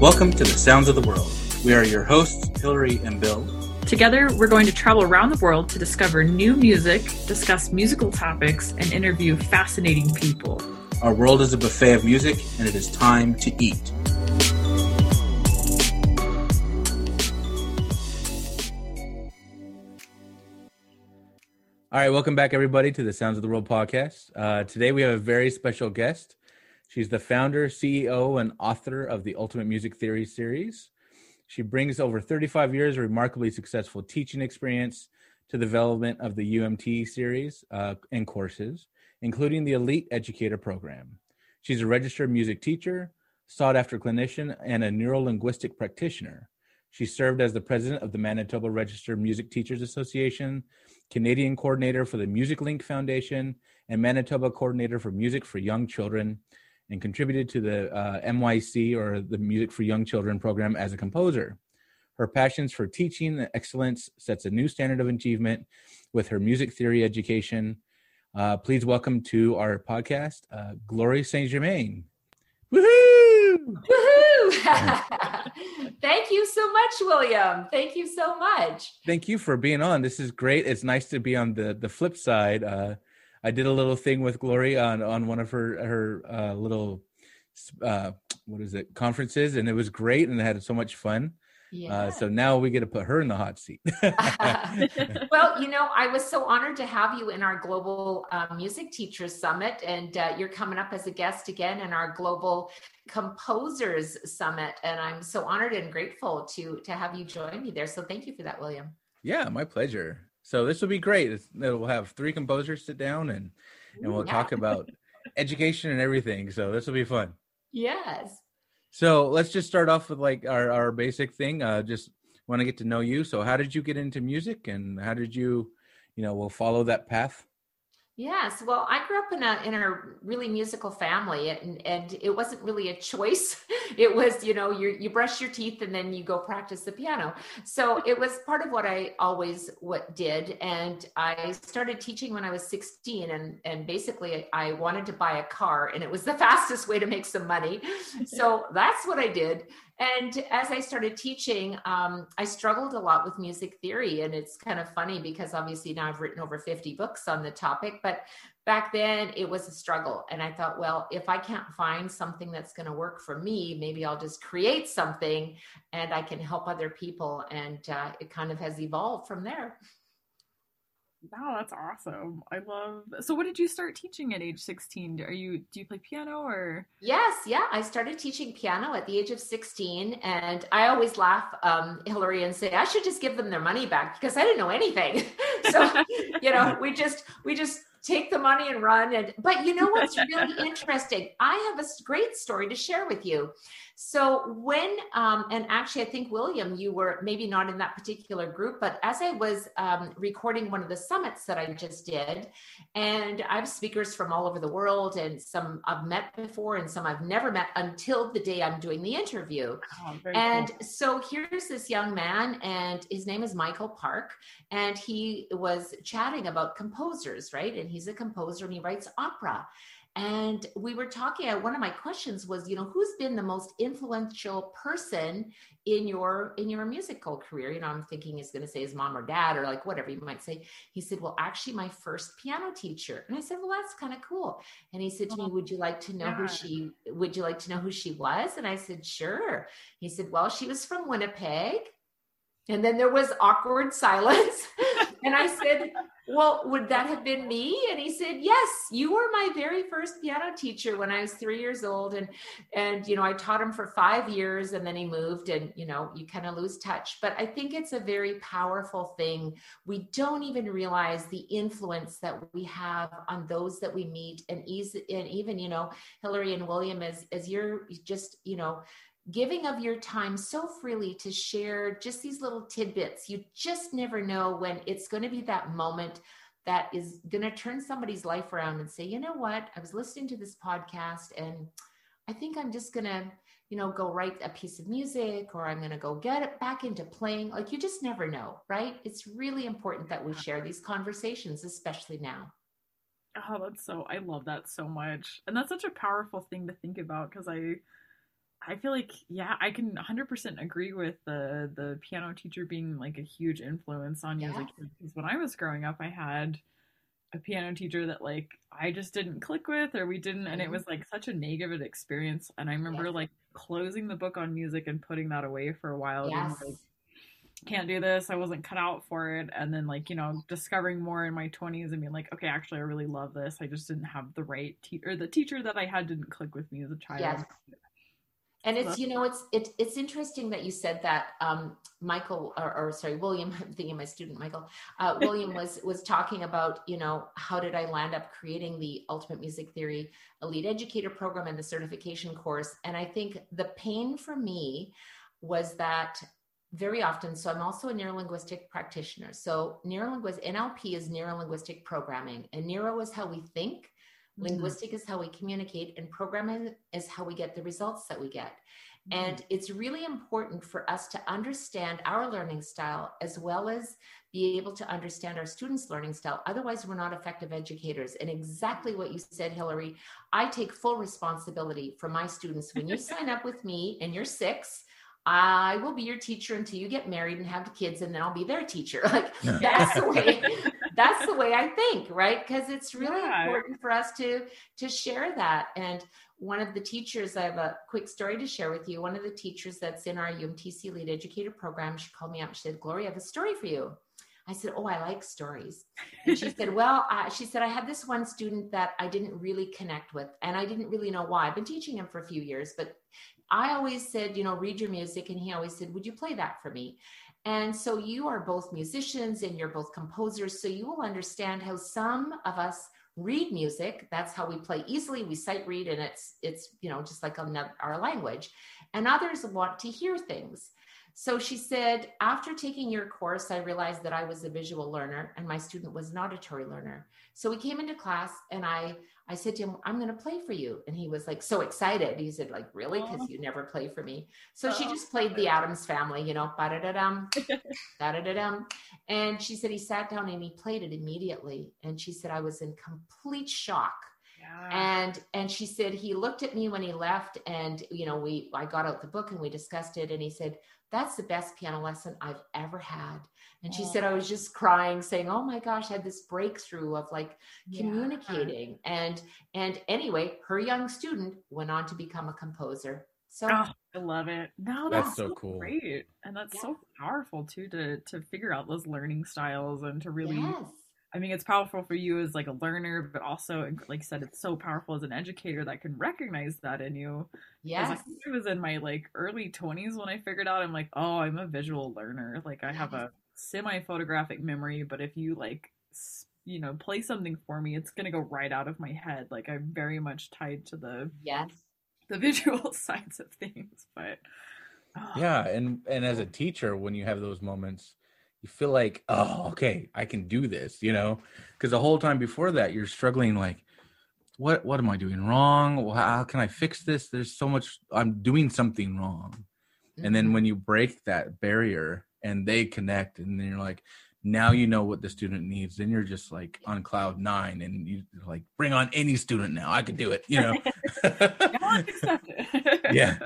Welcome to the Sounds of the World. We are your hosts, Hillary and Bill. Together, we're going to travel around the world to discover new music, discuss musical topics, and interview fascinating people. Our world is a buffet of music, and it is time to eat. All right, welcome back, everybody, to the Sounds of the World podcast. Uh, today, we have a very special guest. She's the founder, CEO, and author of the Ultimate Music Theory series. She brings over 35 years of remarkably successful teaching experience to the development of the UMT series uh, and courses, including the Elite Educator program. She's a registered music teacher, sought after clinician, and a neurolinguistic practitioner. She served as the president of the Manitoba Registered Music Teachers Association, Canadian coordinator for the Music Link Foundation, and Manitoba coordinator for Music for Young Children, and contributed to the uh, MYC or the Music for Young Children program as a composer. Her passions for teaching excellence sets a new standard of achievement with her music theory education. Uh, please welcome to our podcast, uh, Glory Saint Germain. Woohoo! Woohoo! Thank you so much, William. Thank you so much. Thank you for being on. This is great. It's nice to be on the the flip side. Uh, I did a little thing with Glory on on one of her her uh, little uh, what is it conferences, and it was great, and I had so much fun. Yeah. Uh, so now we get to put her in the hot seat. well, you know, I was so honored to have you in our Global uh, Music Teachers Summit, and uh, you're coming up as a guest again in our Global Composers Summit, and I'm so honored and grateful to to have you join me there. So thank you for that, William. Yeah, my pleasure. So this will be great. We'll have three composers sit down and and we'll yeah. talk about education and everything. So this will be fun. Yes. So let's just start off with like our, our basic thing. Uh, just want to get to know you. So how did you get into music and how did you, you know, we'll follow that path? Yes, well, I grew up in a in a really musical family, and and it wasn't really a choice. It was, you know, you you brush your teeth and then you go practice the piano. So it was part of what I always what did, and I started teaching when I was 16, and and basically I wanted to buy a car, and it was the fastest way to make some money. So that's what I did. And as I started teaching, um, I struggled a lot with music theory. And it's kind of funny because obviously now I've written over 50 books on the topic, but back then it was a struggle. And I thought, well, if I can't find something that's going to work for me, maybe I'll just create something and I can help other people. And uh, it kind of has evolved from there. Wow, that's awesome. I love. So, what did you start teaching at age 16? Are you do you play piano or? Yes, yeah, I started teaching piano at the age of 16, and I always laugh, um, Hillary, and say I should just give them their money back because I didn't know anything. so, you know, we just we just take the money and run. And but you know what's really interesting? I have a great story to share with you. So when um, and actually, I think William, you were maybe not in that particular group, but as I was um, recording one of the summits that I just did, and I have speakers from all over the world, and some I've met before, and some I've never met until the day I'm doing the interview. Oh, and cool. so here's this young man, and his name is Michael Park, and he was chatting about composers, right? And he's a composer and he writes opera. And we were talking, uh, one of my questions was, you know, who's been the most influential person in your in your musical career? You know, I'm thinking he's gonna say his mom or dad or like whatever you might say. He said, Well, actually my first piano teacher. And I said, Well, that's kind of cool. And he said to me, oh, Would you like to know yeah. who she would you like to know who she was? And I said, Sure. He said, Well, she was from Winnipeg. And then there was awkward silence. And I said, Well, would that have been me? And he said, Yes, you were my very first piano teacher when I was three years old. And and you know, I taught him for five years and then he moved and you know, you kind of lose touch. But I think it's a very powerful thing. We don't even realize the influence that we have on those that we meet and easy and even, you know, Hillary and William as as you're just, you know, giving of your time so freely to share just these little tidbits. You just never know when it's going to be that moment that is going to turn somebody's life around and say, you know what, I was listening to this podcast and I think I'm just going to, you know, go write a piece of music or I'm going to go get it back into playing. Like you just never know, right? It's really important that we share these conversations, especially now. Oh, that's so, I love that so much. And that's such a powerful thing to think about because I, I feel like yeah, I can 100% agree with the the piano teacher being like a huge influence on you a. Because when I was growing up, I had a piano teacher that like I just didn't click with or we didn't and it mm-hmm. was like such a negative experience and I remember yes. like closing the book on music and putting that away for a while yes. like can't do this I wasn't cut out for it and then like you know discovering more in my 20s and being like okay actually I really love this I just didn't have the right teacher the teacher that I had didn't click with me as a child yes and it's you know it's it, it's interesting that you said that um, michael or, or, sorry william i'm thinking my student michael. Uh, william was was talking about you know how did i land up creating the ultimate music theory elite educator program and the certification course? And i think the pain for me was that very often so i'm also a neurolinguistic practitioner. So neurolinguistic nlp is neurolinguistic programming and neuro is how we think Mm-hmm. Linguistic is how we communicate, and programming is how we get the results that we get. Mm-hmm. And it's really important for us to understand our learning style as well as be able to understand our students' learning style. Otherwise, we're not effective educators. And exactly what you said, Hillary, I take full responsibility for my students. When you sign up with me and you're six, I will be your teacher until you get married and have kids, and then I'll be their teacher. Like that's the way that's the way I think, right? Because it's really yeah. important for us to to share that. And one of the teachers, I have a quick story to share with you. One of the teachers that's in our UMTC Elite Educator program, she called me up. She said, "Gloria, I have a story for you." I said, "Oh, I like stories." And she said, "Well, uh, she said I had this one student that I didn't really connect with, and I didn't really know why. I've been teaching him for a few years, but I always said, you know, read your music, and he always said, "Would you play that for me?" And so you are both musicians and you're both composers. So you will understand how some of us read music. That's how we play easily. We sight read and it's, it's, you know, just like our language. And others want to hear things. So she said, after taking your course, I realized that I was a visual learner and my student was an auditory learner. So we came into class and I I said to him, I'm going to play for you. And he was like so excited. He said, like, really? Because you never play for me. So oh. she just played the Addams family, you know, ba-da-da-dum, da-da-da-dum. And she said he sat down and he played it immediately. And she said, I was in complete shock. Yeah. And and she said he looked at me when he left and you know we I got out the book and we discussed it and he said that's the best piano lesson I've ever had. And she oh. said, I was just crying, saying, Oh my gosh, I had this breakthrough of like yeah. communicating. And and anyway, her young student went on to become a composer. So oh, I love it. No, that's, that's so, so, cool. Great. And that's yeah. so powerful too to to figure out those learning styles and to really yes. I mean, it's powerful for you as like a learner, but also, like I said, it's so powerful as an educator that can recognize that in you. Yes. I was in my like early twenties when I figured out I'm like, oh, I'm a visual learner. Like I have a semi photographic memory, but if you like, you know, play something for me, it's gonna go right out of my head. Like I'm very much tied to the yes the visual sides of things. But oh. Ah. yeah, and and as a teacher, when you have those moments you feel like, oh, okay, I can do this, you know, because the whole time before that, you're struggling like, what what am I doing wrong? Well, how can I fix this? There's so much I'm doing something wrong. Mm-hmm. And then mm-hmm. when you break that barrier and they connect, and then you're like, now you know what the student needs. Then you're just like on cloud nine, and you like bring on any student now. I can do it, you know. yeah,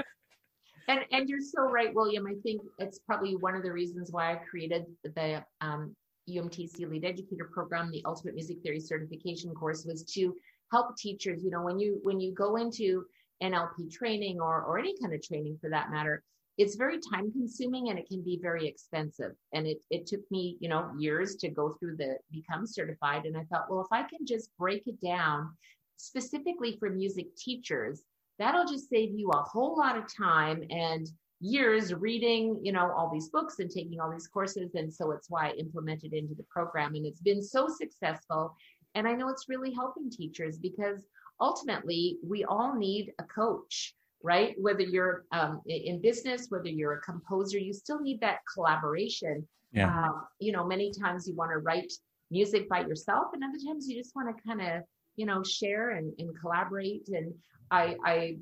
and and you're so right, William. I think it's probably one of the reasons why I created the um, UMTC Elite Educator Program, the Ultimate Music Theory Certification course, was to help teachers. You know, when you when you go into NLP training or or any kind of training for that matter, it's very time consuming and it can be very expensive. And it it took me you know years to go through the become certified. And I thought, well, if I can just break it down specifically for music teachers that'll just save you a whole lot of time and years reading you know all these books and taking all these courses. And so it's why i implemented into the program. And it's been so successful. And i know it's really helping teachers because ultimately we all need a coach right? Whether you're um, in business whether you're a composer you still need that collaboration. Yeah. Um, you know many times you want to write music by yourself and other times you just want to kind of you know share and, and collaborate. And I, I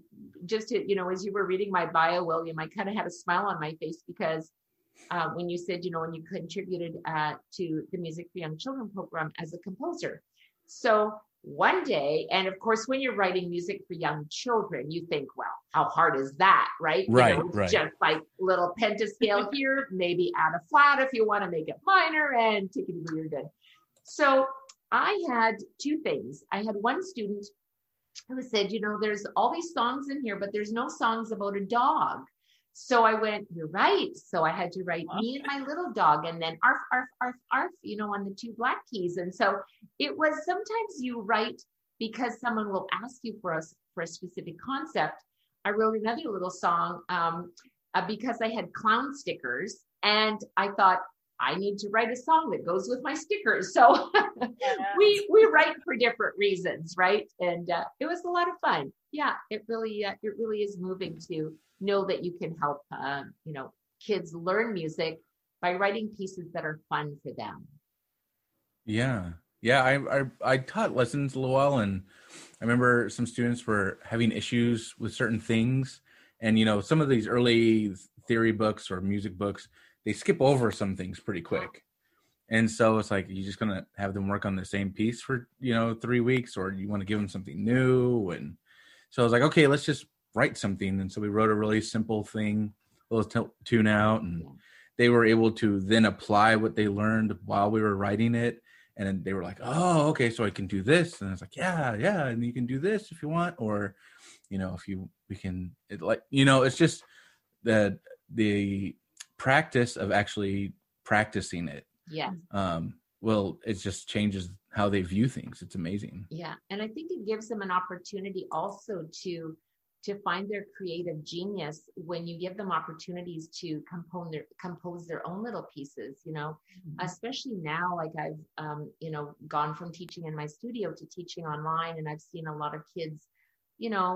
just, you know, as you were reading my bio, William, I kind of had a smile on my face because uh, when you said, you know, when you contributed uh, to the Music for Young Children program as a composer. So one day, and of course, when you're writing music for young children, you think, well, how hard is that, right? Right, you know, right. Just like little pentascale here, maybe add a flat if you want to make it minor, and tickety you're good. So I had two things. I had one student who said, you know, there's all these songs in here, but there's no songs about a dog. So I went, you're right. So I had to write me and my little dog and then arf, arf, arf, arf, you know, on the two black keys. And so it was sometimes you write because someone will ask you for us for a specific concept. I wrote another little song um, uh, because I had clown stickers and I thought I need to write a song that goes with my stickers. So we we write for different reasons, right? And uh, it was a lot of fun. Yeah, it really uh, it really is moving to know that you can help um, you know kids learn music by writing pieces that are fun for them. Yeah, yeah. I I, I taught lessons a little while, and I remember some students were having issues with certain things, and you know some of these early theory books or music books they skip over some things pretty quick. And so it's like you're just gonna have them work on the same piece for you know three weeks, or you want to give them something new. And so I was like, okay, let's just write something. And so we wrote a really simple thing, a little t- tune out, and they were able to then apply what they learned while we were writing it. And they were like, oh, okay, so I can do this. And I was like, yeah, yeah, and you can do this if you want, or you know, if you we can, it like you know, it's just the the practice of actually practicing it yeah. um well it just changes how they view things. It's amazing. Yeah and i think it gives them an opportunity also to to find their creative genius when you give them opportunities to compose their compose their own little pieces you know? Mm-hmm. especially now like i've um, you know gone from teaching in my studio to teaching online and i've seen a lot of kids you know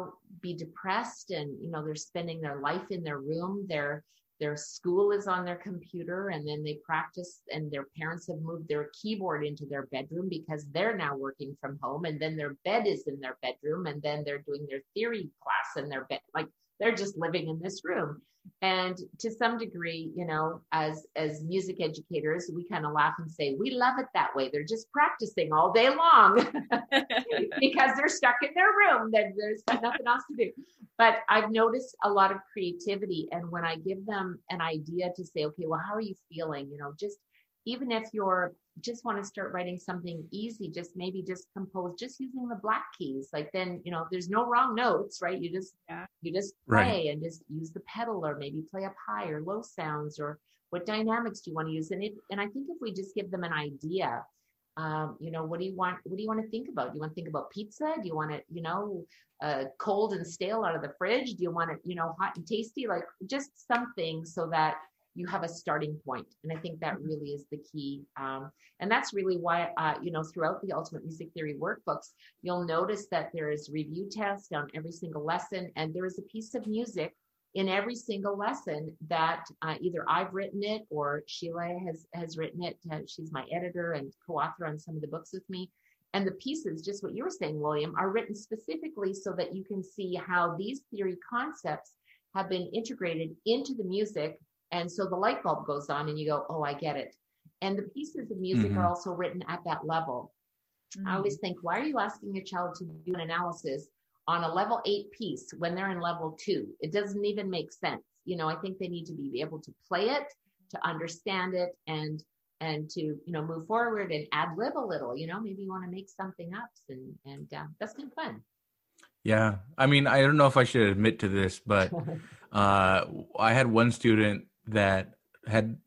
be depressed and you know they're spending their life in their room they're their school is on their computer and then they practice and their parents have moved their keyboard into their bedroom because they're now working from home and then their bed is in their bedroom and then they're doing their theory class in their bed. Like they're just living in this room and to some degree you know as as music educators we kind of laugh and say we love it that way. They're just practicing all day long because they're stuck in their room then there's nothing else to do. But i've noticed a lot of creativity and when i give them an idea to say okay well how are you feeling? You know just even if you're just want to start writing something easy just maybe just compose just using the black keys like then you know there's no wrong notes right? You just yeah. you just play right. and just use the pedal or maybe play up high or low sounds or what dynamics do you want to use? And it and i think if we just give them an idea um, you know what do you want what do you want to think about? Do you want to think about pizza? Do you want it you know uh, cold and stale out of the fridge? Do you want it you know hot and tasty? Like just something so that you have a starting point and i think that mm-hmm. really is the key um, and that's really why uh, you know throughout the ultimate music theory workbooks you'll notice that there is review test on every single lesson and there is a piece of music in every single lesson that uh, either i've written it or sheila has has written it she's my editor and co-author on some of the books with me and the pieces just what you were saying william are written specifically so that you can see how these theory concepts have been integrated into the music and so the light bulb goes on and you go, oh, I get it. And the pieces of music mm-hmm. are also written at that level. Mm-hmm. I always think, why are you asking a child to do an analysis on a level eight piece when they're in level two? It doesn't even make sense. You know, I think they need to be able to play it, to understand it, and and to you know move forward and ad lib a little. You know, maybe you want to make something up, and and uh, that's kind of fun. Yeah, I mean, I don't know if I should admit to this, but uh, I had one student that had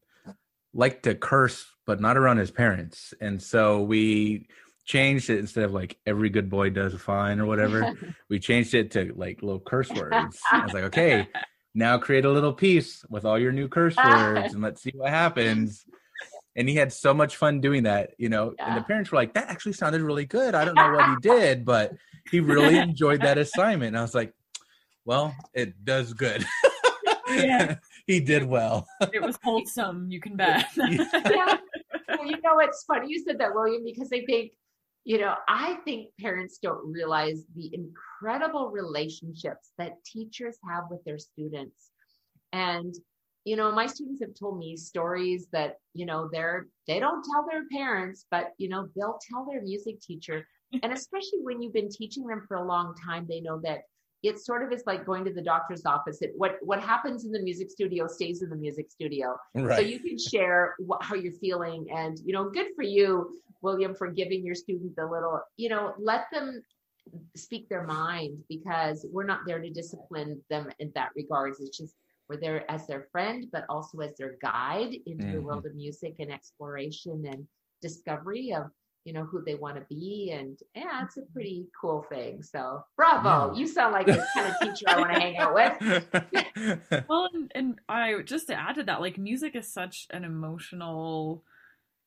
liked to curse, but not around his parents. And so we changed it instead of like every good boy does fine or whatever. we changed it to like little curse words. I was like, okay, now create a little piece with all your new curse words and let's see what happens. And he had so much fun doing that, you know. Yeah. And the parents were like, that actually sounded really good. I don't know what he did, but he really enjoyed that assignment. And I was like, well, it does good. yeah. He did well. it was wholesome, you can bet. yeah. Well, you know, it's funny you said that, William, because I think, you know, I think parents don't realize the incredible relationships that teachers have with their students. And you know, my students have told me stories that, you know, they're, they don't tell their parents, but, you know, they'll tell their music teacher. And especially when you've been teaching them for a long time, they know that it sort of is like going to the doctor's office. It, what what happens in the music studio stays in the music studio. Right. So you can share what, how you're feeling, and you know, good for you, William, for giving your student the little. You know, let them speak their mind because we're not there to discipline them in that regards. It's just we're there as their friend, but also as their guide into mm-hmm. the world of music and exploration and discovery of you know who they want to be and yeah it's a mm-hmm. pretty cool thing. So bravo. Yeah. you sound like the kind of teacher i want to hang out with. Well and, and i just to add to that like music is such an emotional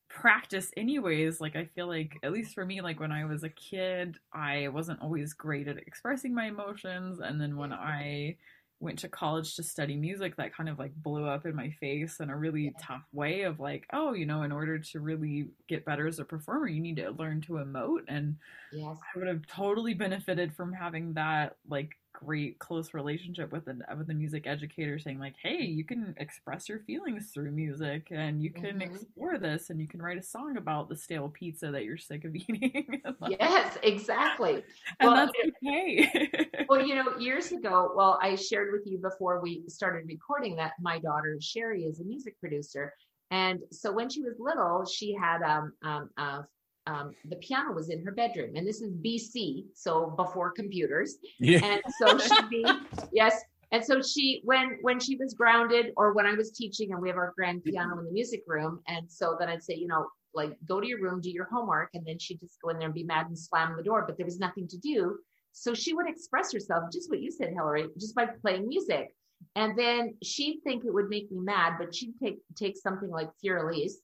practice anyways. Like i feel like at least for me like when i was a kid i wasn't always great at expressing my emotions. And then when mm-hmm. i went to college to study music that kind of like blew up in my face in a really yeah. tough way of like oh you know in order to really get better as a performer you need to learn to emote and yes. i would have totally benefited from having that like great close relationship with the with the music educator saying like hey you can express your feelings through music and you can mm-hmm. explore this and you can write a song about the stale pizza that you're sick of eating. Yes exactly. And well, that's okay. Well you know years ago well i shared with you before we started recording that my daughter sherry is a music producer and so when she was little she had um, um, a um, the piano was in her bedroom, and this is BC, so before computers. Yeah. And so she'd be yes. And so she, when when she was grounded, or when I was teaching, and we have our grand piano in the music room, and so then I'd say, you know, like go to your room, do your homework, and then she'd just go in there and be mad and slam the door. But there was nothing to do, so she would express herself, just what you said, Hillary, just by playing music. And then she'd think it would make me mad, but she'd take take something like Fur-Elise,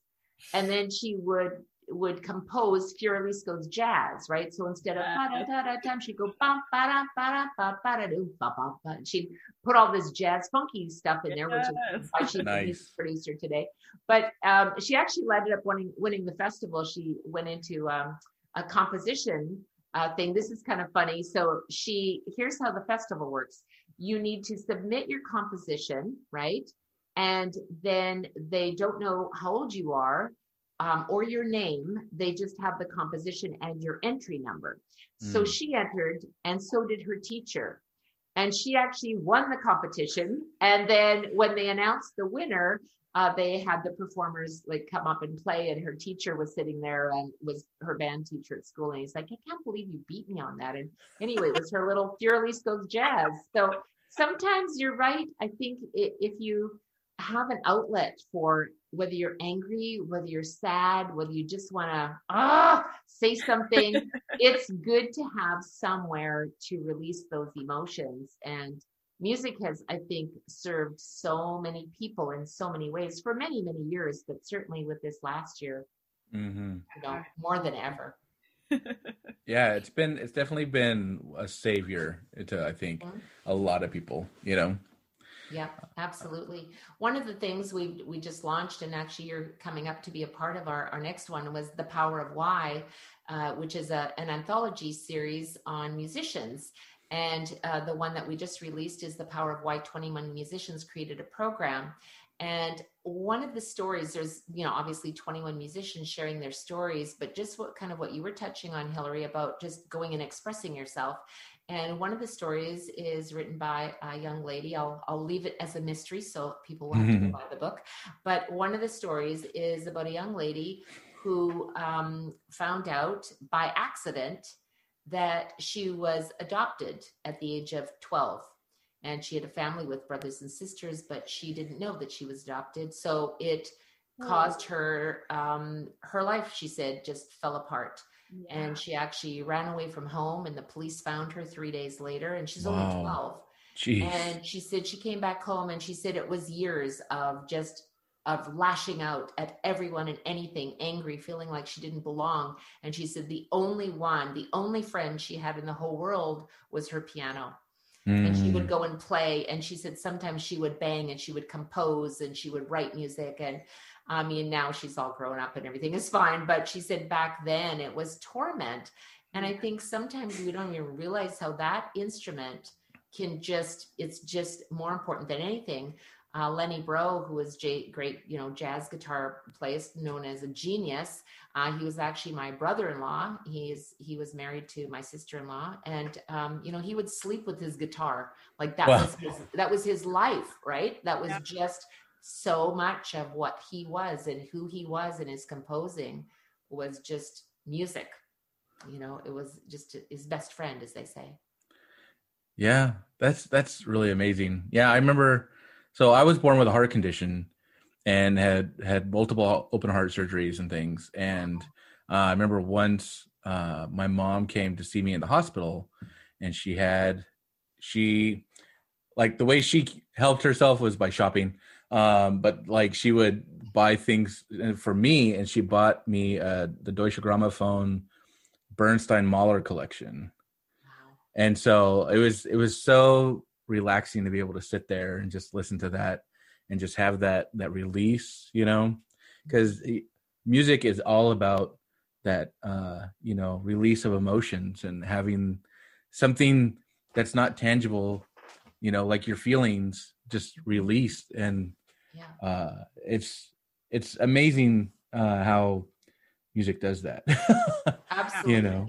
and then she would would compose Fur-Elise's jazz, right? So instead of ba da da da she'd go ba ba da ba da ba ba da do ba ba ba. She'd put all this jazz funky stuff in there, which is why she's nice. a producer today. But um, she actually ended up winning winning the festival. She went into um, a composition uh, thing. This is kind of funny. So she here's how the festival works. You need to submit your composition, right? And then they don't know how old you are um, or your name. They just have the composition and your entry number. Mm. So hmm. she entered, and so did her teacher. And she actually won the competition. And then when they announced the winner, uh, they had the performers like come up and play, and her teacher was sitting there and was her band teacher at school. And he's like, I can't believe you beat me on that. And anyway, it was her little Fur-Elise goes jazz. So sometimes you're right. I think if you have an outlet for whether you're angry, whether you're sad, whether you just want to ah say something, it's good to have somewhere to release those emotions. And music has, I think, served so many people in so many ways for many, many years, but certainly with this last year, mm-hmm. you know, more than ever. yeah, it's been it's definitely been a savior to I think mm-hmm. a lot of people, you know. Yeah, absolutely. One of the things we we just launched, and actually you're coming up to be a part of our, our next one, was The Power of Why, uh, which is a, an anthology series on musicians. And uh, the one that we just released is The Power of Why 21 Musicians Created a Program. And one of the stories, there's, you know, obviously 21 musicians sharing their stories, but just what kind of what you were touching on, Hillary, about just going and expressing yourself. And one of the stories is written by a young lady. I'll, I'll leave it as a mystery so people will have mm-hmm. to buy the book. But one of the stories is about a young lady who um, found out by accident that she was adopted at the age of 12. And she had a family with brothers and sisters, but she didn't know that she was adopted. So it oh. caused her, um, her life, she said, just fell apart yeah. and she actually ran away from home and the police found her three days later and she's wow. only 12 Jeez. and she said she came back home and she said it was years of just of lashing out at everyone and anything angry feeling like she didn't belong and she said the only one the only friend she had in the whole world was her piano mm. and she would mm. go and play and she said sometimes she would bang and she would compose and she would write music and I mean, now she's all grown up and everything is fine. But she said back then it was torment. And I think sometimes we don't even realize how that instrument can just, it's just more important than anything. uh, Lenny Breau, who was J- great, you know, jazz guitar player, known as a genius. Uh, he was actually my brother-in-law. He's he was married to my sister-in-law, and um, you know, he would sleep with his guitar. Like that wow. was his, that was his life, right? That was yeah. just so much of what he was and who he was and his composing was just music. You know, it was just his best friend, as they say. Yeah, that's that's really amazing. Yeah, I remember. So I was born with a heart condition and had had multiple open heart surgeries and things. And uh, I remember once uh, my mom came to see me in the hospital, and she had she like the way she helped herself was by shopping. Um, but like she would buy things uh, for me, and she bought me uh, the Deutsche Grammophon Bernstein Mahler collection. And so it was it was so relaxing to be able to sit there and just listen to that and just have that that release you know? Because music is all about that uh you know release of emotions and having something that's not tangible you know like your feelings just released and yeah. uh it's it's amazing uh how music does that absolutely you know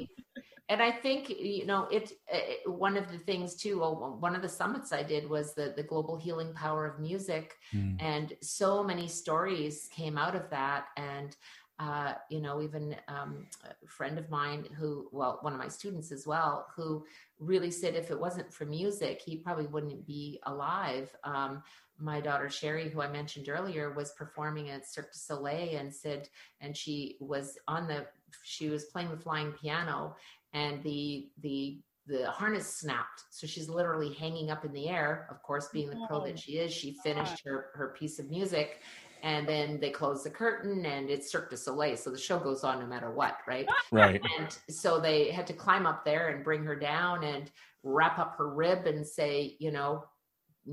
and I think you know it, it, One of the things too, one of the summits I did was the the global healing power of music, mm. and so many stories came out of that. And uh, you know, even um, a friend of mine who, well, one of my students as well, who really said if it wasn't for music, he probably wouldn't be alive. Um, my daughter Sherry, who I mentioned earlier, was performing at Cirque du Soleil and said, and she was on the, she was playing the flying piano and the the the harness snapped. So she's literally hanging up in the air of course being the pro that she is. She finished her her piece of music and then they close the curtain and it's Cirque du Soleil so the show goes on no matter what right? Right. And so they had to climb up there and bring her down and wrap up her rib and say you know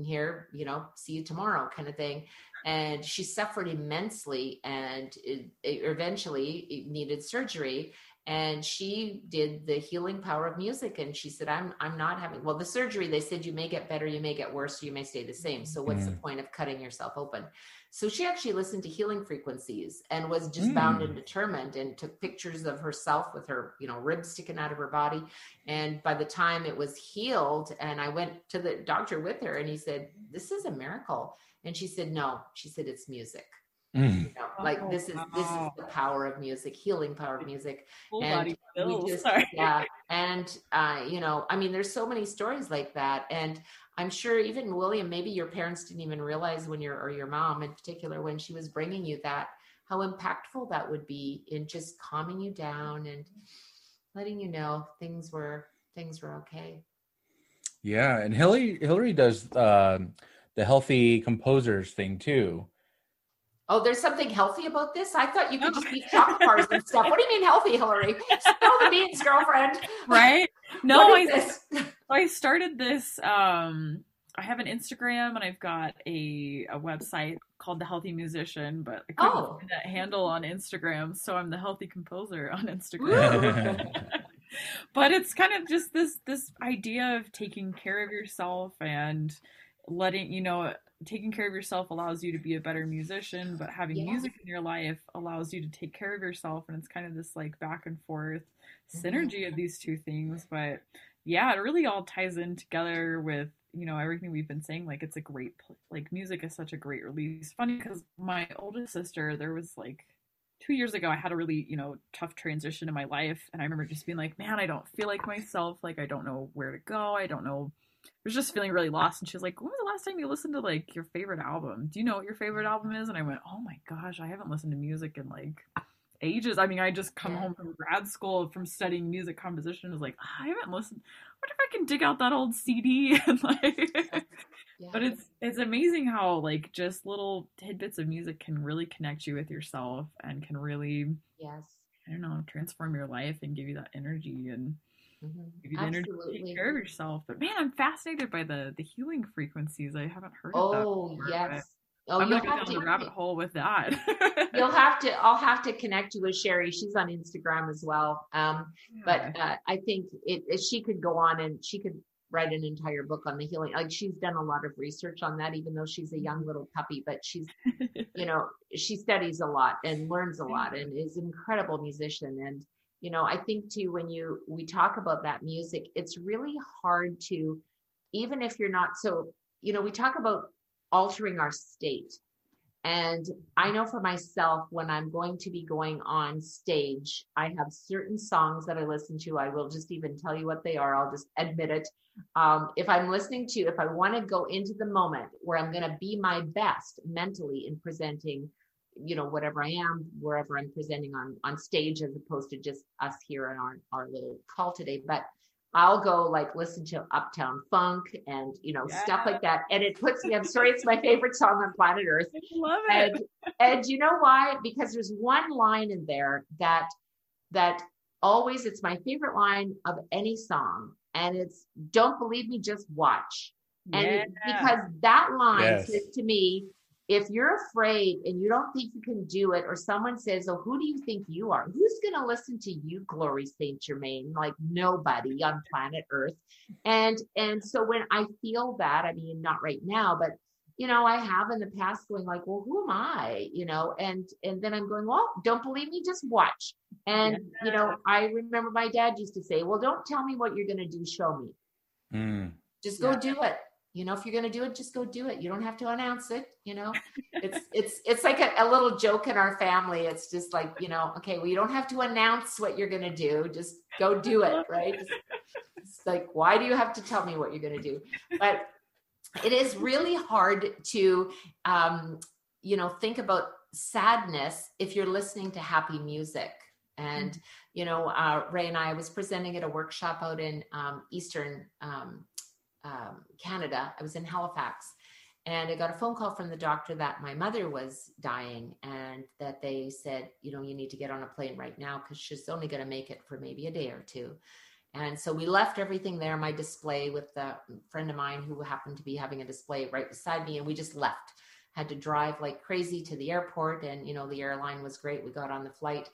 here you know see you tomorrow kind of thing. And she suffered immensely and it, it eventually it needed surgery and she did the healing power of music and she said i'm i'm not having well the surgery they said you may get better you may get worse you may stay the same. So what's mm. the point of cutting yourself open? So she actually listened to healing frequencies and was just mm. bound and determined and took pictures of herself with her you know ribs sticking out of her body. And by the time it was healed and i went to the doctor with her and he said this is a miracle. And she said no she said it's music Mm. You know, like oh, this is this is the power of music, healing power of music. Full and we just, yeah, and uh, you know, I mean, there's so many stories like that, and I'm sure even William, maybe your parents didn't even realize when your or your mom in particular when she was bringing you that how impactful that would be in just calming you down and letting you know things were things were okay. Yeah, and Hillary Hillary does uh, the healthy composers thing too Oh, there's something healthy about this? I thought you could just eat chocolate bars and stuff. What do you mean healthy, Hillary? Spill the beans, girlfriend. Right? No, I, I started this. Um, I have an Instagram and I've got a, a website called The Healthy Musician, but I couldn't oh. that handle on Instagram, so I'm the Healthy Composer on Instagram. but it's kind of just this this idea of taking care of yourself and letting you know taking care of yourself allows you to be a better musician, but having yeah. music in your life allows you to take care of yourself. And it's kind of this like back and forth mm-hmm. synergy of these two things. But yeah, it really all ties in together with you know everything we've been saying like it's a great like music is such a great release funny because my oldest sister there was like two years ago i had a really you know tough transition in my life and i remember just being like man i don't feel like myself like i don't know where to go i don't know was just feeling really lost. And she was like, When was the last time you listened to like your favorite album? Do you know what your favorite album is? And I went, Oh my gosh, I haven't listened to music in like ages. I mean, I just come home from grad school from studying music composition. I was like, oh, I haven't listened. What if I can dig out that old CD and like yeah. But it's it's amazing how like just little tidbits of music can really connect you with yourself and can really yes I don't know transform your life and give you that energy and Mm-hmm. You Absolutely. take care of yourself. But man, I'm fascinated by the the healing frequencies. I haven't heard oh, of that. Oh before, yes. Oh, I'm go down to, the rabbit hole with that. you'll have to. I'll have to connect you with Sherry. She's on Instagram as well. Um, yeah. But uh, I think it, it, she could go on and she could write an entire book on the healing. Like she's done a lot of research on that, even though she's a young little puppy, but she's, you know, she studies a lot and learns a lot and is an incredible musician. And, you know, I think too, when you, we talk about that music, it's really hard to, even if you're not so, you know, we talk about altering our state and I know for myself, when I'm going to be going on stage, I have certain songs that I listen to. I will just even tell you what they are. I'll just admit it. Um, if I'm listening to, if I want to go into the moment where I'm going to be my best mentally in presenting, you know, whatever I am, wherever I'm presenting on on stage, as opposed to just us here in our our little call today. But I'll go like listen to Uptown Funk and you know yeah. stuff like that, and it puts me. I'm sorry, it's my favorite song on planet Earth. I love it. And, and you know why? Because there's one line in there that that always it's my favorite line of any song, and it's "Don't believe me, just watch." And yeah. because that line yes. says to me, if you're afraid and you don't think you can do it, or someone says, Oh, who do you think you are? Who's going to listen to you, Glory St. Germain? Like nobody on planet Earth. And, and so when I feel that, I mean, not right now, but you know, I have in the past going like, well, who am I? You know, and and then I'm going, well, don't believe me, just watch. And yeah. you know, I remember my dad used to say, well, don't tell me what you're going to do, show me. Mm. Just go yeah. do it you know if you're going to do it just go do it. You don't have to announce it you know? It's it's it's like a, a, little joke in our family. It's just like you know okay well you don't have to announce what you're going to do. Just go do it right? It's, it's like why do you have to tell me what you're going to do? But it is really hard to um you know think about sadness if you're listening to happy music. And mm-hmm. you know uh, ray and i was presenting at a workshop out in um, eastern um, um, Canada. I was in Halifax. And I got a phone call from the doctor that my mother was dying and that they said, you know, you need to get on a plane right now because she's only going to make it for maybe a day or two. And so we left everything there, my display with a friend of mine who happened to be having a display right beside me, and we just left. Had to drive like crazy to the airport, and you know, the airline was great. We got on the flight,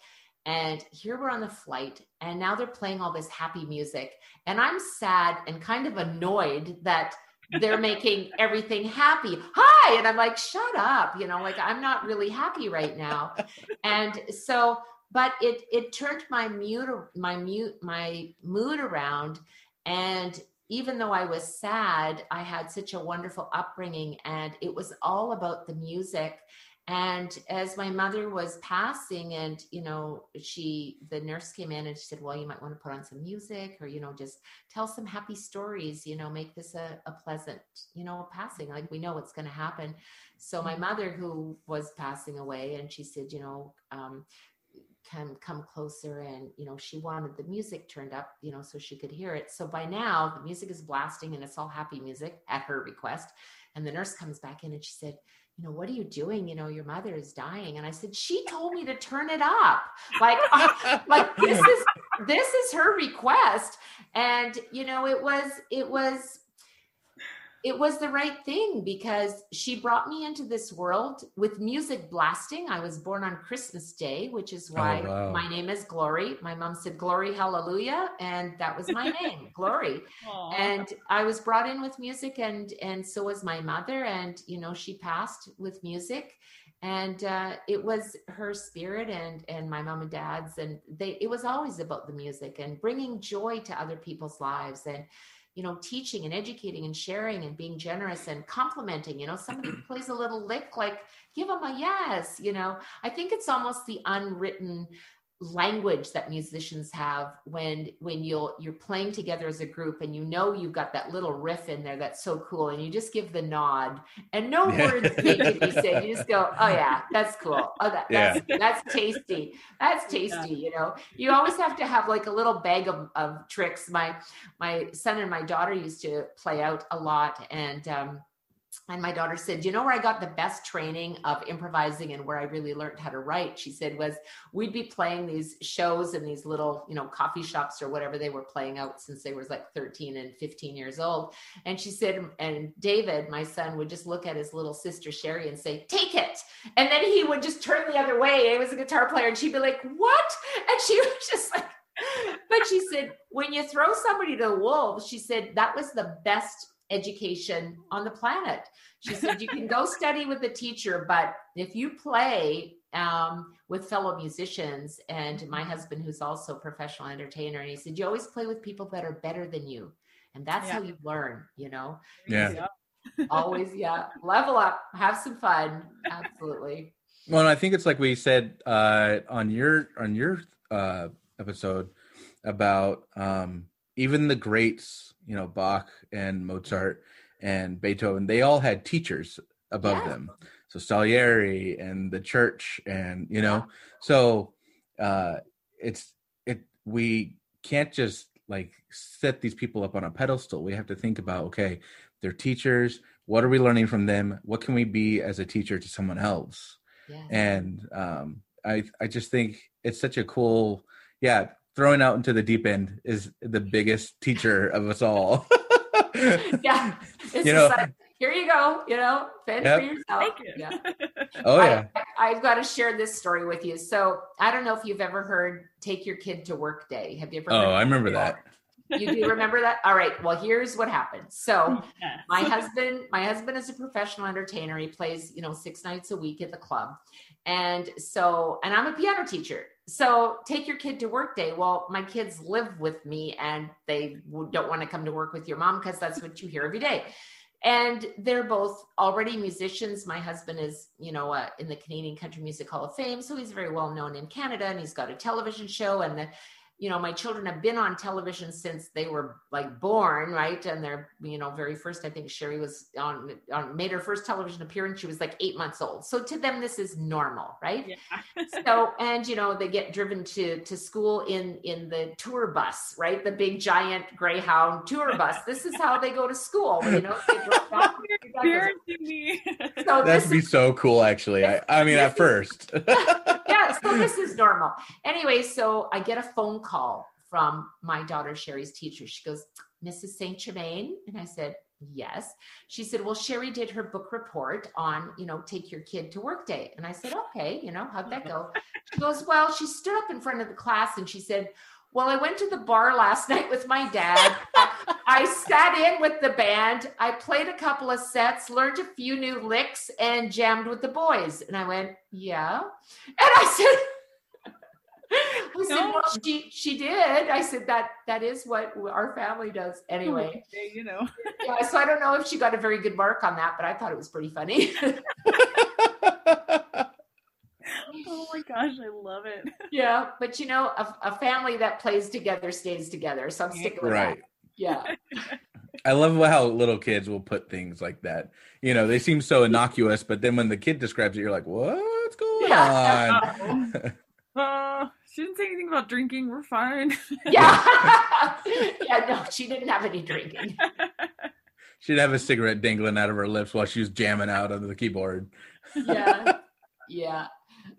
and here we're on the flight, and now they're playing all this happy music. And I'm sad and kind of annoyed that they're making everything happy. Hi. And I'm like, shut up. You know, like I'm not really happy right now. And so, but it it turned my mute my mute my mood around. And even though I was sad, I had such a wonderful upbringing and it was all about the music and as my mother was passing and you know she the nurse came in and she said well you might want to put on some music or you know just tell some happy stories you know make this a, a pleasant you know passing. Like we know what's going to happen. So my mm-hmm. mother who was passing away and she said you know um, come come closer and you know she wanted the music turned up you know so she could hear it. So by now the music is blasting and it's all happy music at her request. And the nurse comes back in and she said you know, what are you doing? You know, your mother is dying. And I said, she told me to turn it up. Like, like this is, this is her request. And, you know, it was, it was, it was the right thing because she brought me into this world with music blasting. I was born on Christmas Day, which is oh, why oh, wow. my name is Glory. My mom said Glory Hallelujah, and that was my name, Glory. Aww. And I was brought in with music, and and so was my mother. And you know, she passed with music, and uh, it was her spirit and and my mom and dad's, and they. It was always about the music and bringing joy to other people's lives and you know, teaching and educating and sharing and being generous and complimenting. You know, somebody plays a little lick, like give them a yes. You know, I think it's almost the unwritten language that musicians have when when you'll you're playing together as a group and you know you've got that little riff in there that's so cool and you just give the nod and no words need to be said. You just go oh yeah that's cool. Oh that, that's yeah. that's tasty. That's tasty you know? You always have to have like a little bag of, of tricks. My my son and my daughter used to play out a lot and um and my daughter said, You know where I got the best training of improvising and where I really learned how to write? She said, was we'd be playing these shows in these little, you know, coffee shops or whatever they were playing out since they was like 13 and 15 years old. And she said, and David, my son, would just look at his little sister Sherry and say, Take it. And then he would just turn the other way. He was a guitar player, and she'd be like, What? And she was just like, but she said, when you throw somebody to the wolves, she said that was the best education on the planet. She said, you can go study with the teacher, but if you play um, with fellow musicians and my husband, who's also a professional entertainer, and he said, you always play with people that are better than you. And that's yeah. how you learn, you know? Yeah. always, yeah. Level up, have some fun. Absolutely. Well, I think it's like we said uh, on your on your uh, episode about um, even the greats, you know, Bach and Mozart and Beethoven, they all had teachers above yeah. them. So Salieri and the church, and you know, so uh, it's it. We can't just like set these people up on a pedestal. We have to think about okay, they're teachers. What are we learning from them? What can we be as a teacher to someone else? Yeah. And um, I I just think it's such a cool yeah throwing out into the deep end is the biggest teacher of us all. yeah, it's you know, like, here you go. You know, fend yep. for yourself. You. Yeah. oh yeah. I, have got to share this story with you. So I don't know if you've ever heard "Take Your Kid to Work Day." Have you ever? Oh, I remember that. You do remember that? All right well here's what happened. So yes. my husband my husband is a professional entertainer. He plays you know six nights a week at the club. And so and i'm a piano teacher. So take your kid to work day. Well my kids live with me and they don't want to come to work with your mom because that's what you hear every day. And they're both already musicians. My husband is you know uh, in the canadian country music hall of fame so he's very well known in canada and he's got a television show and the you know, my children have been on television since they were like born, right? And they're, you know, very first, I think Sherry was on, on made her first television appearance. She was like eight months old. So to them, this is normal, right? Yeah. so, and you know, they get driven to to school in in the tour bus, right? The big giant Greyhound tour bus. This is how they go to school. You know, me. so that'd be is, so cool, actually. I, I mean, at first. yeah. So this is normal. Anyway, so I get a phone call from my daughter Sherry's teacher. She goes, Mrs. St. Germain. And I said, Yes. She said, Well, Sherry did her book report on, you know, take your kid to work day. And I said, Okay, you know, how'd that go? She goes, Well, she stood up in front of the class and she said, well, I went to the bar last night with my dad. I sat in with the band. I played a couple of sets, learned a few new licks, and jammed with the boys. And I went, Yeah. And I said, I said, well, she she did. I said that that is what our family does anyway. You know. yeah. So I don't know if she got a very good mark on that, but I thought it was pretty funny. Oh my gosh, I love it. Yeah, but you know, a, a family that plays together stays together. So I'm sticking with right. that. Yeah. I love how little kids will put things like that. You know, they seem so innocuous, but then when the kid describes it, you're like, "What's going yeah. on?" uh, she didn't say anything about drinking. We're fine. yeah. yeah, no, she didn't have any drinking. She'd have a cigarette dangling out of her lips while she was jamming out on the keyboard. yeah. Yeah.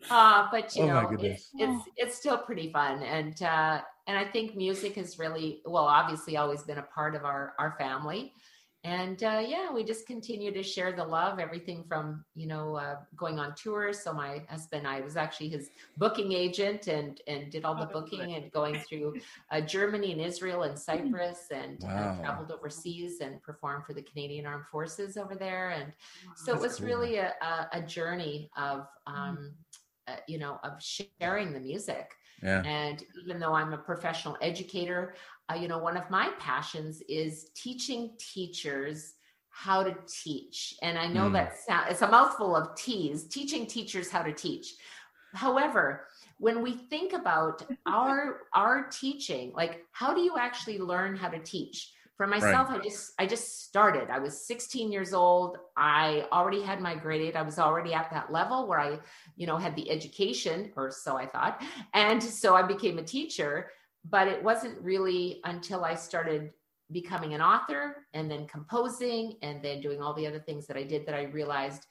Uh, but you oh know, it, it's it's still pretty fun. And uh and I think music has really well, obviously always been a part of our our family. And uh, yeah we just continue to share the love everything from you know uh, going on tours so my husband i was actually his booking agent and and did all the oh, booking and going through uh, germany and israel and cyprus and uh, wow. traveled overseas and performed for the canadian armed forces over there. And so That's it was cool. really a, a, journey of um, uh, you know of sharing the music yeah. And even though I'm a professional educator, uh, you know, one of my passions is teaching teachers how to teach. And I know mm. that sound, it's a mouthful of T's, teaching teachers how to teach. However, when we think about our our teaching, like how do you actually learn how to teach? For myself, right. I just I just started. I was 16 years old. I already had my grade eight. I was already at that level where I, you know, had the education, or so I thought. And so I became a teacher but it wasn't really until I started becoming an author and then composing and then doing all the other things that I did that I realized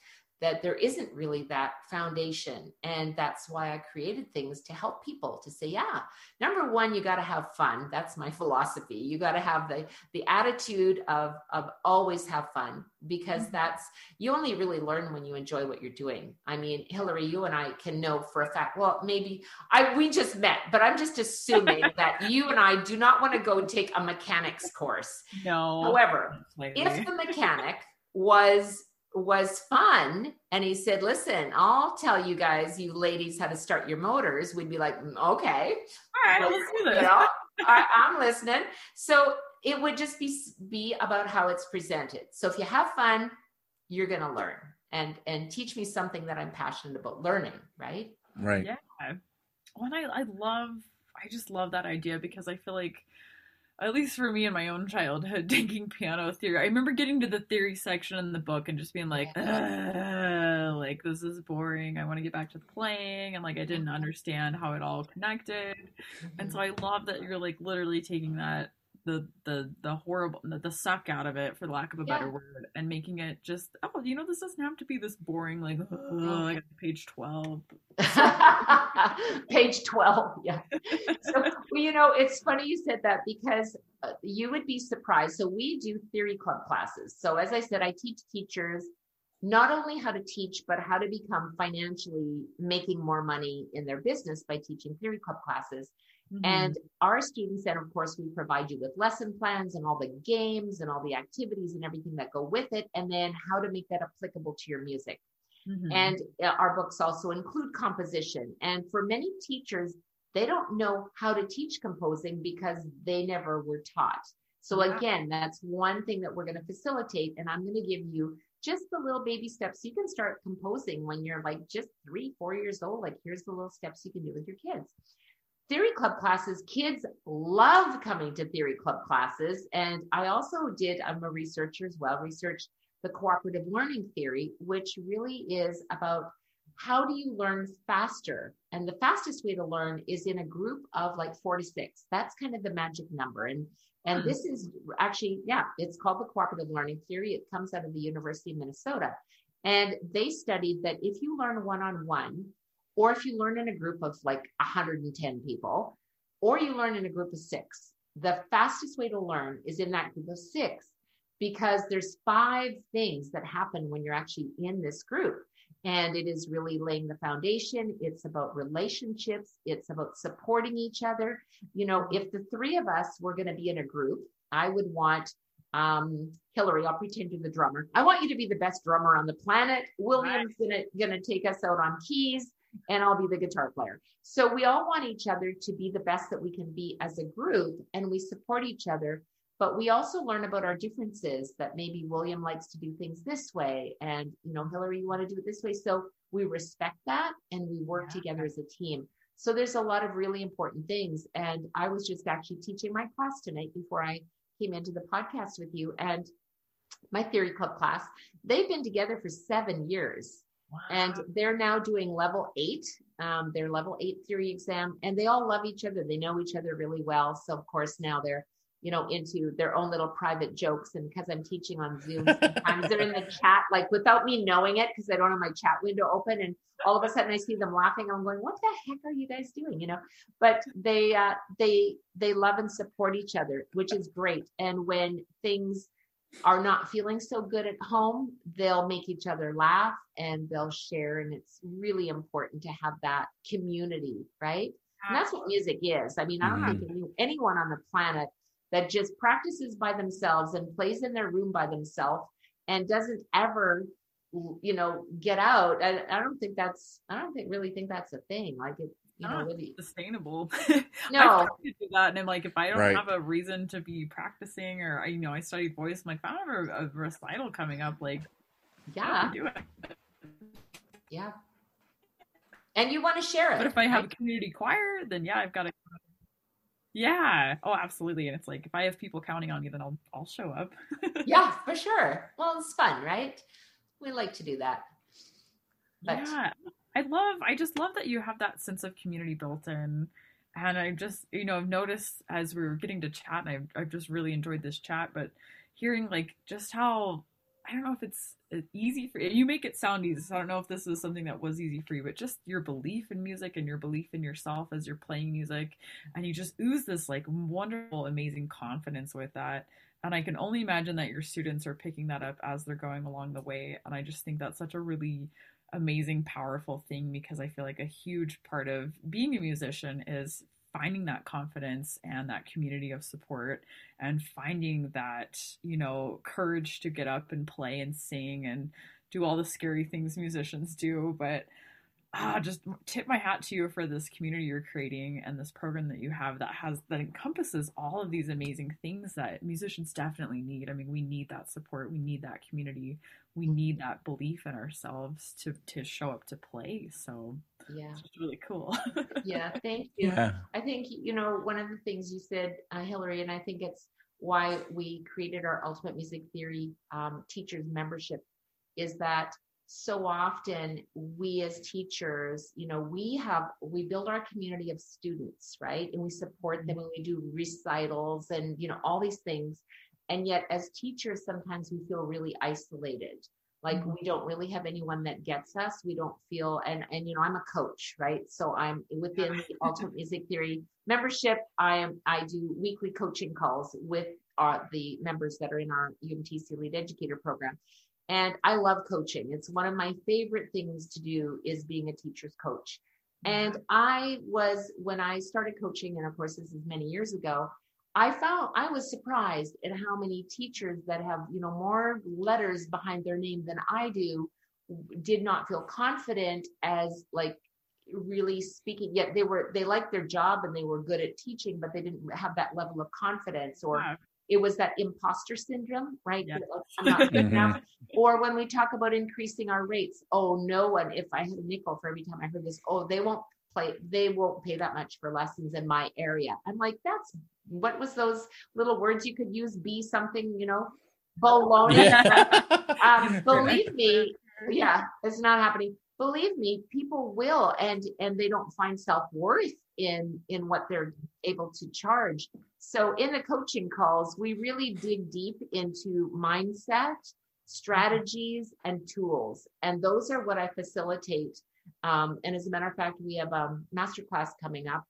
that there isn't really that foundation. And that's why I created things to help people to say, yeah, number one, you got to have fun. That's my philosophy. You got to have the, the attitude of, of always have fun because mm-hmm. that's, you only really learn when you enjoy what you're doing. I mean, Hillary, you and I can know for a fact, well, maybe I, we just met, but I'm just assuming that you and I do not want to go and take a mechanics course. No. However, if the mechanic was was fun. And he said listen i'll tell you guys you ladies how to start your motors. We'd be like mm, okay. All right let's do this. you know, I, i'm listening. So it would just be be about how it's presented. So if you have fun you're going to learn. And and teach me something that i'm passionate about learning right? Right. Yeah. Well i i love i just love that idea because i feel like at least for me in my own childhood, taking piano theory. I remember getting to the theory section in the book and just being like, like this is boring. I want to get back to playing, and like I didn't mm-hmm. understand how it all connected. And so mm-hmm. I love that you're like literally taking that the the the horrible the, the suck out of it for lack of a better word and making it just oh you know this doesn't have to be this boring like oh, like page 12 page 12 yeah. So well, you know it's funny you said that because uh, you would be surprised. So we do theory club classes. So as i said i teach teachers not only how to teach but how to become financially making more money in their business by teaching theory club classes Mm-hmm. And our students, and of course, we provide you with lesson plans and all the games and all the activities and everything that go with it, and then how to make that applicable to your music. Mm-hmm. And uh, our books also include composition. And for many teachers, they don't know how to teach composing because they never were taught. So again, that's one thing that we're going to facilitate. And I'm going to give you just the little baby steps you can start composing when you're like just three, four years old. Like here's the little steps you can do with your kids theory club classes, kids love coming to theory club classes. And I also did, I'm a researcher as well, researched the cooperative learning theory, which really is about how do you learn faster? And the fastest way to learn is in a group of like four to six. That's kind of the magic number. And and hmm. this is actually, yeah, it's called the cooperative learning theory. It comes out of the University of Minnesota. And they studied that if you learn one on one, or if you learn in a group of like 110 people, or you learn in a group of six, the fastest way to learn is in that group of six because there's five things that happen when you're actually in this group. And it is really laying the foundation. It's about relationships. It's about supporting each other. You know, if the three of us were going to be in a group, I would want um, Hillary, I'll pretend you're the drummer. I want you to be the best drummer on the planet. William's gonna gonna take us out on keys and I'll be the guitar player. So we all want each other to be the best that we can be as a group and we support each other. But we also learn about our differences that maybe William likes to do things this way and you know Hillary you want to do it this way. So we respect that and we work yeah. together as a team. So there's a lot of really important things. And I was just actually teaching my class tonight before I came into the podcast with you and my theory club class, they've been together for seven years. And they're now doing level eight, um, their level eight theory exam, and they all love each other. They know each other really well. So of course now they're, you know, into their own little private jokes. And because I'm teaching on Zoom, sometimes they're in the chat, like without me knowing it, because I don't have my chat window open. And all of a sudden I see them laughing. I'm going, what the heck are you guys doing? You know, but they, uh, they, they love and support each other, which is great. And when things are not feeling so good at home, they'll make each other laugh and they'll share. And it's really important to have that community, right? And that's what music is. I mean, I don't mm-hmm. think anyone on the planet that just practices by themselves and plays in their room by themselves and doesn't ever you know get out I, I don't think that's i don't think really think that's a thing like it you know, really sustainable. No, I to do that, and I'm like, if I don't right. have a reason to be practicing, or you know, I studied voice, I'm like, if I don't have a, a recital coming up, like, yeah, do it. Yeah, and you want to share it. But if I have right? a community choir, then yeah, I've got to. Yeah. Oh, absolutely. And it's like if I have people counting on me, then I'll I'll show up. yeah, for sure. Well, it's fun, right? We like to do that. But yeah. I love, I just love that you have that sense of community built in. And I just, you know, I've noticed as we were getting to chat, and I've, I've just really enjoyed this chat, but hearing like just how, I don't know if it's, uh, easy for you You make it sound easy. So I don't know if this is something that was easy for you, but just your belief in music and your belief in yourself as you're playing music, and you just ooze this like wonderful, amazing confidence with that. And I can only imagine that your students are picking that up as they're going along the way. And I just think that's such a really amazing, powerful thing because I feel like a huge part of being a musician is finding that confidence and that community of support and finding that, you know, courage to get up and play and sing and do all the scary things musicians do. But ah, just tip my hat to you for this community you're creating and this program that you have that has that encompasses all of these amazing things that musicians definitely need. I mean, we need that support, we need that community, we need that belief in ourselves to to show up to play. So yeah, it's really cool. yeah, thank you. Yeah. I think you know one of the things you said, uh, Hillary, and I think it's why we created our Ultimate Music Theory um, teachers membership is that so often we as teachers you know we have we build our community of students right and we support them and we do recitals and you know all these things and yet as teachers sometimes we feel really isolated like mm-hmm. we don't really have anyone that gets us we don't feel and and you know i'm a coach right so i'm within the ultimate music theory membership i am i do weekly coaching calls with uh, the members that are in our UMTC Elite Educator program and I love coaching. It's one of my favorite things to do is being a teacher's coach. And I was, when I started coaching, and of course, this is many years ago, I found I was surprised at how many teachers that have, you know, more letters behind their name than I do did not feel confident as like really speaking yet they were they liked their job and they were good at teaching but they didn't have that level of confidence or wow it was that imposter syndrome, right? Yeah. I'm not good enough. Mm-hmm. Or when we talk about increasing our rates, oh, no one, if I had a nickel for every time I heard this, oh, they won't play, they won't pay that much for lessons in my area. I'm like, that's what was those little words you could use? Be something, you know, baloney. Yeah. um, believe me, yeah, it's not happening. Believe me, people will, and and they don't find self worth in in what they're able to charge so in the coaching calls we really dig deep into mindset strategies and tools and those are what i facilitate um, and as a matter of fact we have a master class coming up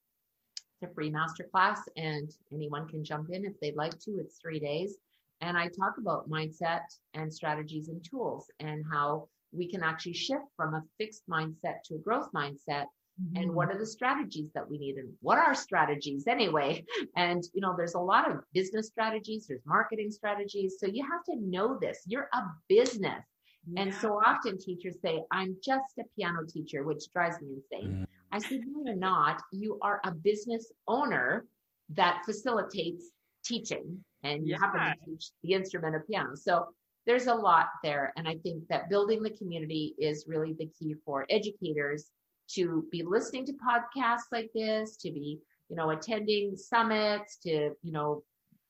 it's a free master class and anyone can jump in if they'd like to it's three days and i talk about mindset and strategies and tools and how we can actually shift from a fixed mindset to a growth mindset Mm-hmm. and what are the strategies that we need and what are strategies anyway and you know there's a lot of business strategies there's marketing strategies so you have to know this you're a business yeah. and so often teachers say i'm just a piano teacher which drives me insane mm-hmm. I said no you're not you are a business owner that facilitates teaching and you yeah. happen to teach the instrument of piano so there's a lot there and i think that building the community is really the key for educators to be listening to podcasts like this, to be, you know, attending summits, to, you know,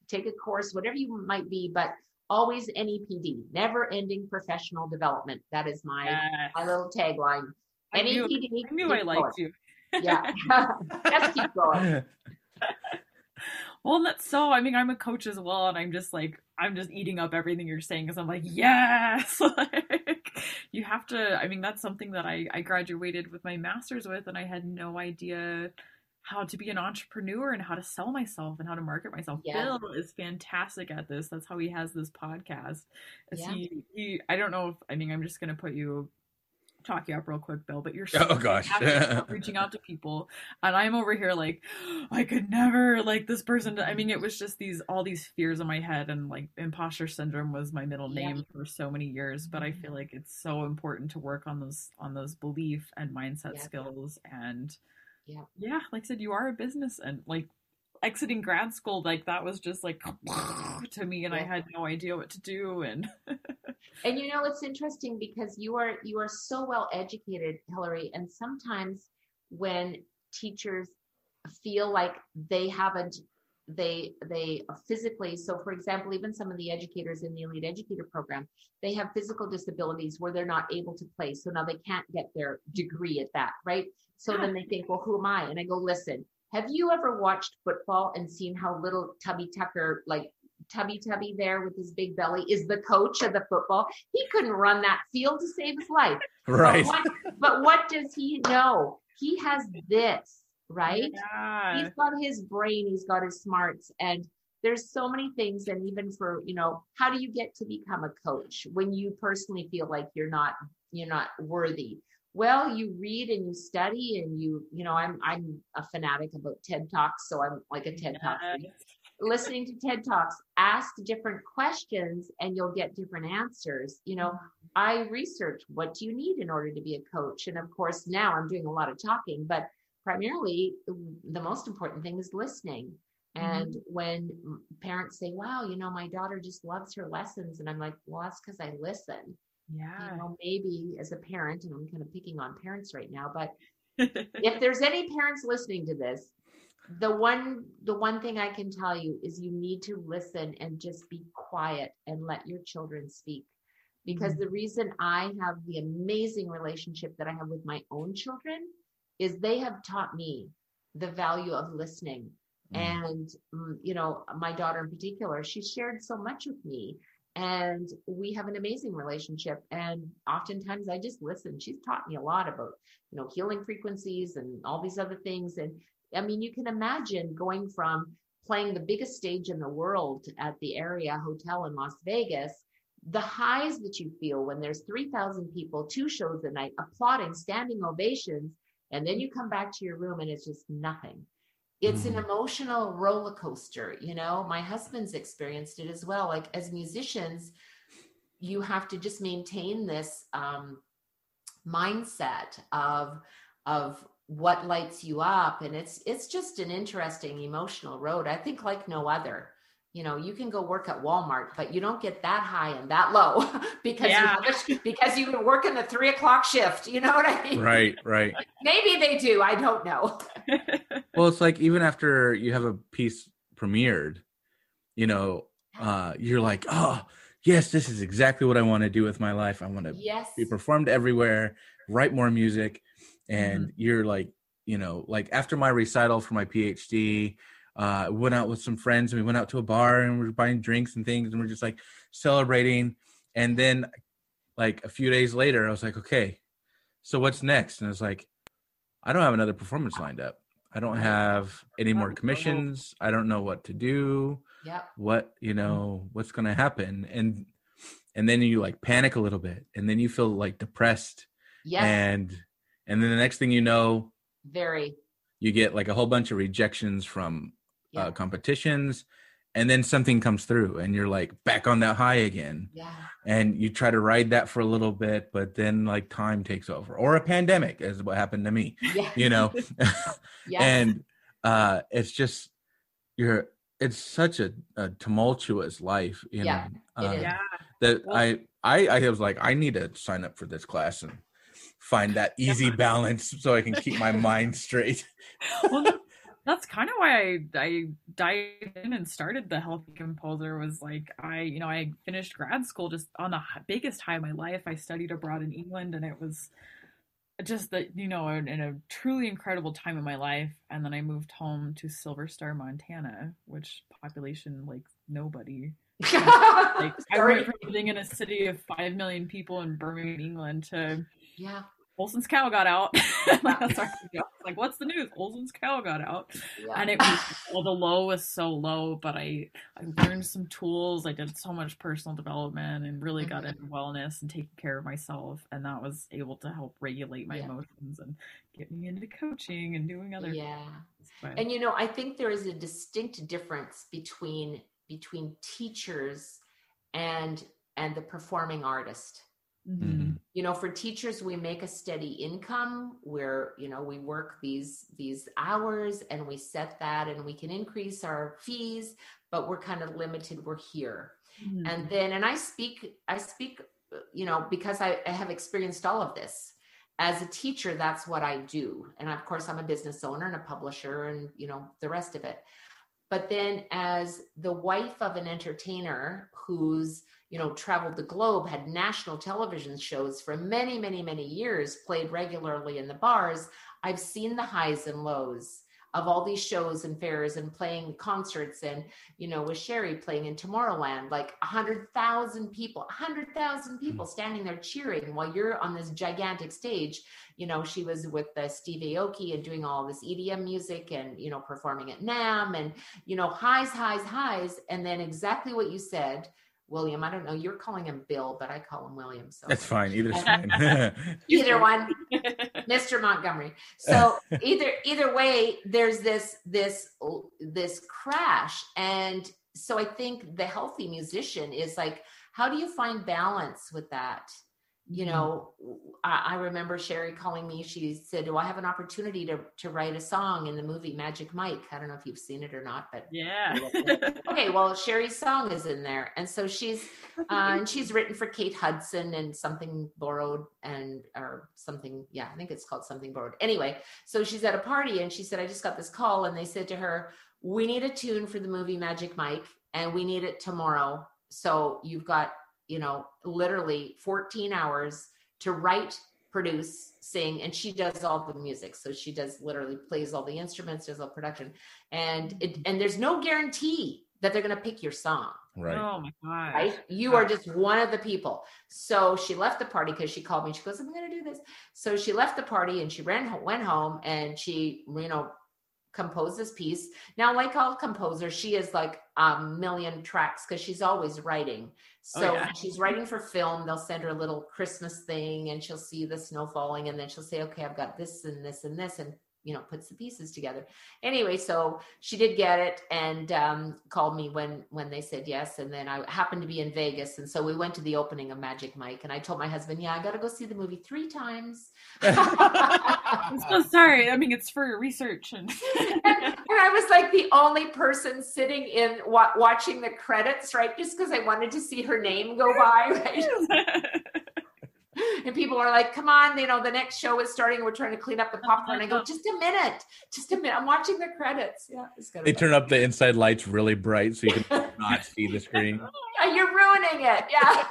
take a course, whatever you might be, but always NEPD, never ending professional development. That is my, yes. my little tagline. I NEPD. Knew, I knew I liked you. yeah. Just keep going. Well, that's so. I mean, I'm a coach as well, and I'm just like, I'm just eating up everything you're saying because I'm like, yes, like you have to. I mean, that's something that I I graduated with my master's with, and I had no idea how to be an entrepreneur and how to sell myself and how to market myself. Yeah. Bill is fantastic at this. That's how he has this podcast. Yeah. He, he, I don't know if I mean I'm just gonna put you talk you up real quick, Bill, but you're so oh gosh reaching out to people, and I'm over here like I could never like this person. I mean, it was just these all these fears in my head, and like imposter syndrome was my middle name yeah. for so many years. But I feel mm-hmm. like it's so important to work on those on those belief and mindset yeah. skills, and yeah, yeah, like I said, you are a business, and like exiting grad school like that was just like to me and yeah. i had no idea what to do and and you know it's interesting because you are you are so well educated hillary and sometimes when teachers feel like they haven't they they physically so for example even some of the educators in the elite educator program they have physical disabilities where they're not able to play so now they can't get their degree at that right so then they think well who am i and i go listen have you ever watched football and seen how little Tubby Tucker like tubby tubby there with his big belly is the coach of the football. He couldn't run that field to save his life. Right. But what, but what does he know? He has this, right? Yeah. He's got his brain, he's got his smarts, and there's so many things. And even for, you know, how do you get to become a coach when you personally feel like you're not, you're not worthy? Well, you read and you study and you, you know, I'm I'm a fanatic about TED Talks, so I'm like a TED Talk Yes. listening to TED Talks, ask different questions and you'll get different answers. You know, I research what do you need in order to be a coach? And of course, now I'm doing a lot of talking, but primarily the most important thing is listening. Mm-hmm. And when parents say, wow, you know, my daughter just loves her lessons. And I'm like, well, that's because I listen. Yeah. You know, maybe as a parent, and I'm kind of picking on parents right now, but if there's any parents listening to this the one the one thing i can tell you is you need to listen and just be quiet and let your children speak because the reason i have the amazing relationship that i have with my own children is they have taught me the value of listening Mm. and mm, you know my daughter in particular she shared so much with me and we have an amazing relationship. And oftentimes i just listen. She's taught me a lot about you know healing frequencies and all these other things. And i mean you can imagine going from playing the biggest stage in the world at the Aria hotel in las vegas the highs that you feel when there's 3000 people two shows a night applauding standing ovations and then you come back to your room and it's just nothing it's an Mhm. emotional roller coaster you know my husband's experienced it as well like as musicians you have to just maintain this um, mindset of of what lights you up and it's it's just an interesting emotional road i think like no other you know you can go work at walmart but you don't get that high and that low because Yeah. you a, because you work in the three o'clock shift you know what i mean Right, right. maybe they do i don't know Well, it's like even after you have a piece premiered, you know, uh, you're like, oh, yes, this is exactly what I want to do with my life. I want to yes be performed everywhere, write more music, and Mm-hmm. you're like, you know, like after my recital for my PhD, uh, went out with some friends and we went out to a bar and we are buying drinks and things and we're just like celebrating. And then, like a few days later, I was like, okay, so what's next? And I was like, I don't have another performance lined up. I don't have any more commissions. I don't know what to do yep. what you know what's going to happen. And and then you like panic a little bit and then you feel like depressed yes. and and then the next thing you know very. you get like a whole bunch of rejections from yeah. uh, competitions and then something comes through and you're like back on that high again. Yeah. And you try to ride that for a little bit but then like time takes over or a pandemic is what happened to me yeah. you know? Yes. and uh it's just you're it's such a, a tumultuous life you Yeah, know? it uh, yeah. that Well- I, I i was like i need to sign up for this class and find that easy balance so i can keep my mind straight. Well, that- that's kind of why I I dived in and started the Healthy Composer. Was like I you know I finished grad school just on the biggest high of my life. I studied abroad in England, and it was just that you know in, in a truly incredible time in my life. And then I moved home to Silver Star, Montana, which population like nobody. Like I went from living in a city of five million people in Birmingham, England, to yeah Olson's cow got out. like, that's our like, what's the news? Olson's cow got out, yeah. and it was well, the low was so low, but I I learned some tools. I did so much personal development and really got Mhm. into wellness and taking care of myself, and that was able to help regulate my Yeah. emotions and get me into coaching and doing other. yeah things. But- and you know i think there is a distinct difference between between teachers and and the performing artist Mhm. you know for teachers we make a steady income where you know we work these these hours and we set that and we can increase our fees but we're kind of limited. We're here. Mhm. and then and i speak i speak you know because I, I have experienced all of this. As a teacher that's what i do. And of course i'm a business owner and a publisher and you know the rest of it. But then as the wife of an entertainer who's you know traveled the globe had national television shows for many many many years played regularly in the bars. I've seen the highs and lows of all these shows and fairs and playing concerts and you know with Sherry playing in Tomorrowland like a hundred thousand people, a hundred thousand hmm. people standing there cheering while you're on this gigantic stage. You know, she was with the Steve Aoki and doing all this EDM music and you know performing at NAMM and you know highs, highs, highs, and then exactly what you said William. I don't know. You're calling him Bill, but I call him William. So that's fine. Either fine. either one, Mr. Montgomery. So either either way, there's this this this crash, and so I think the healthy musician is like, how do you find balance with that? You mm-hmm. know I, I, remember sherry calling me. She said do i have an opportunity to to write a song in the movie magic mike? I don't know if you've seen it or not but yeah. okay well sherry's song is in there. And so she's uh, and she's written for kate hudson and something borrowed and or something yeah i think it's called something borrowed. Anyway so she's at a party and she said i just got this call and they said to her we need a tune for the movie magic mike and we need it tomorrow. So you've got you know, literally 14 hours to write, produce, sing, and she does all the music. So she does literally plays all the instruments, does all production, and it mm-hmm. and there's no guarantee that they're going to pick your song. Right. Oh my god. Right. You are just one of the people. So she left the party because she called me. She goes, "I'm going to do this." So she left the party and she ran, went home, and she, you know, compose this piece. Now, like all composers, she is like a million tracks because she's always writing. Oh, so oh, yeah. she's writing for film. They'll send her a little Christmas thing and she'll see the snow falling and then she'll say, okay, I've got this and this and this. And you know puts the pieces together. Anyway so she did get it and um, called me when when they said yes. And then i happened to be in vegas. And so we went to the opening of magic mike. And i told my husband yeah i gotta go see the movie three times. I'm so sorry. I mean it's for research and, and, and i was like the only person sitting in wa- watching the credits right? Just because i wanted to see her name go by right and people are like, come on, you know, the next show is starting. We're trying to clean up the popcorn. I go, just a minute, just a minute. I'm watching the credits. Yeah, it's good. They turn up the inside lights really bright so you can not see the screen. Yeah, you're ruining it. Yeah.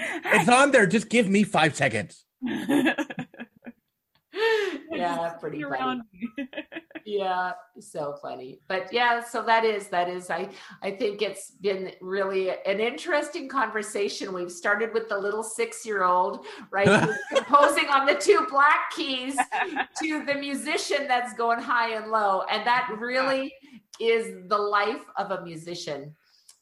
it's on there. Just give me five seconds. yeah, pretty funny. Yeah, so funny. But yeah, so that is that is I I think it's been really an interesting conversation. We've started with the little 6-year-old, right, composing on the two black keys to the musician that's going high and low. And that really is the life of a musician.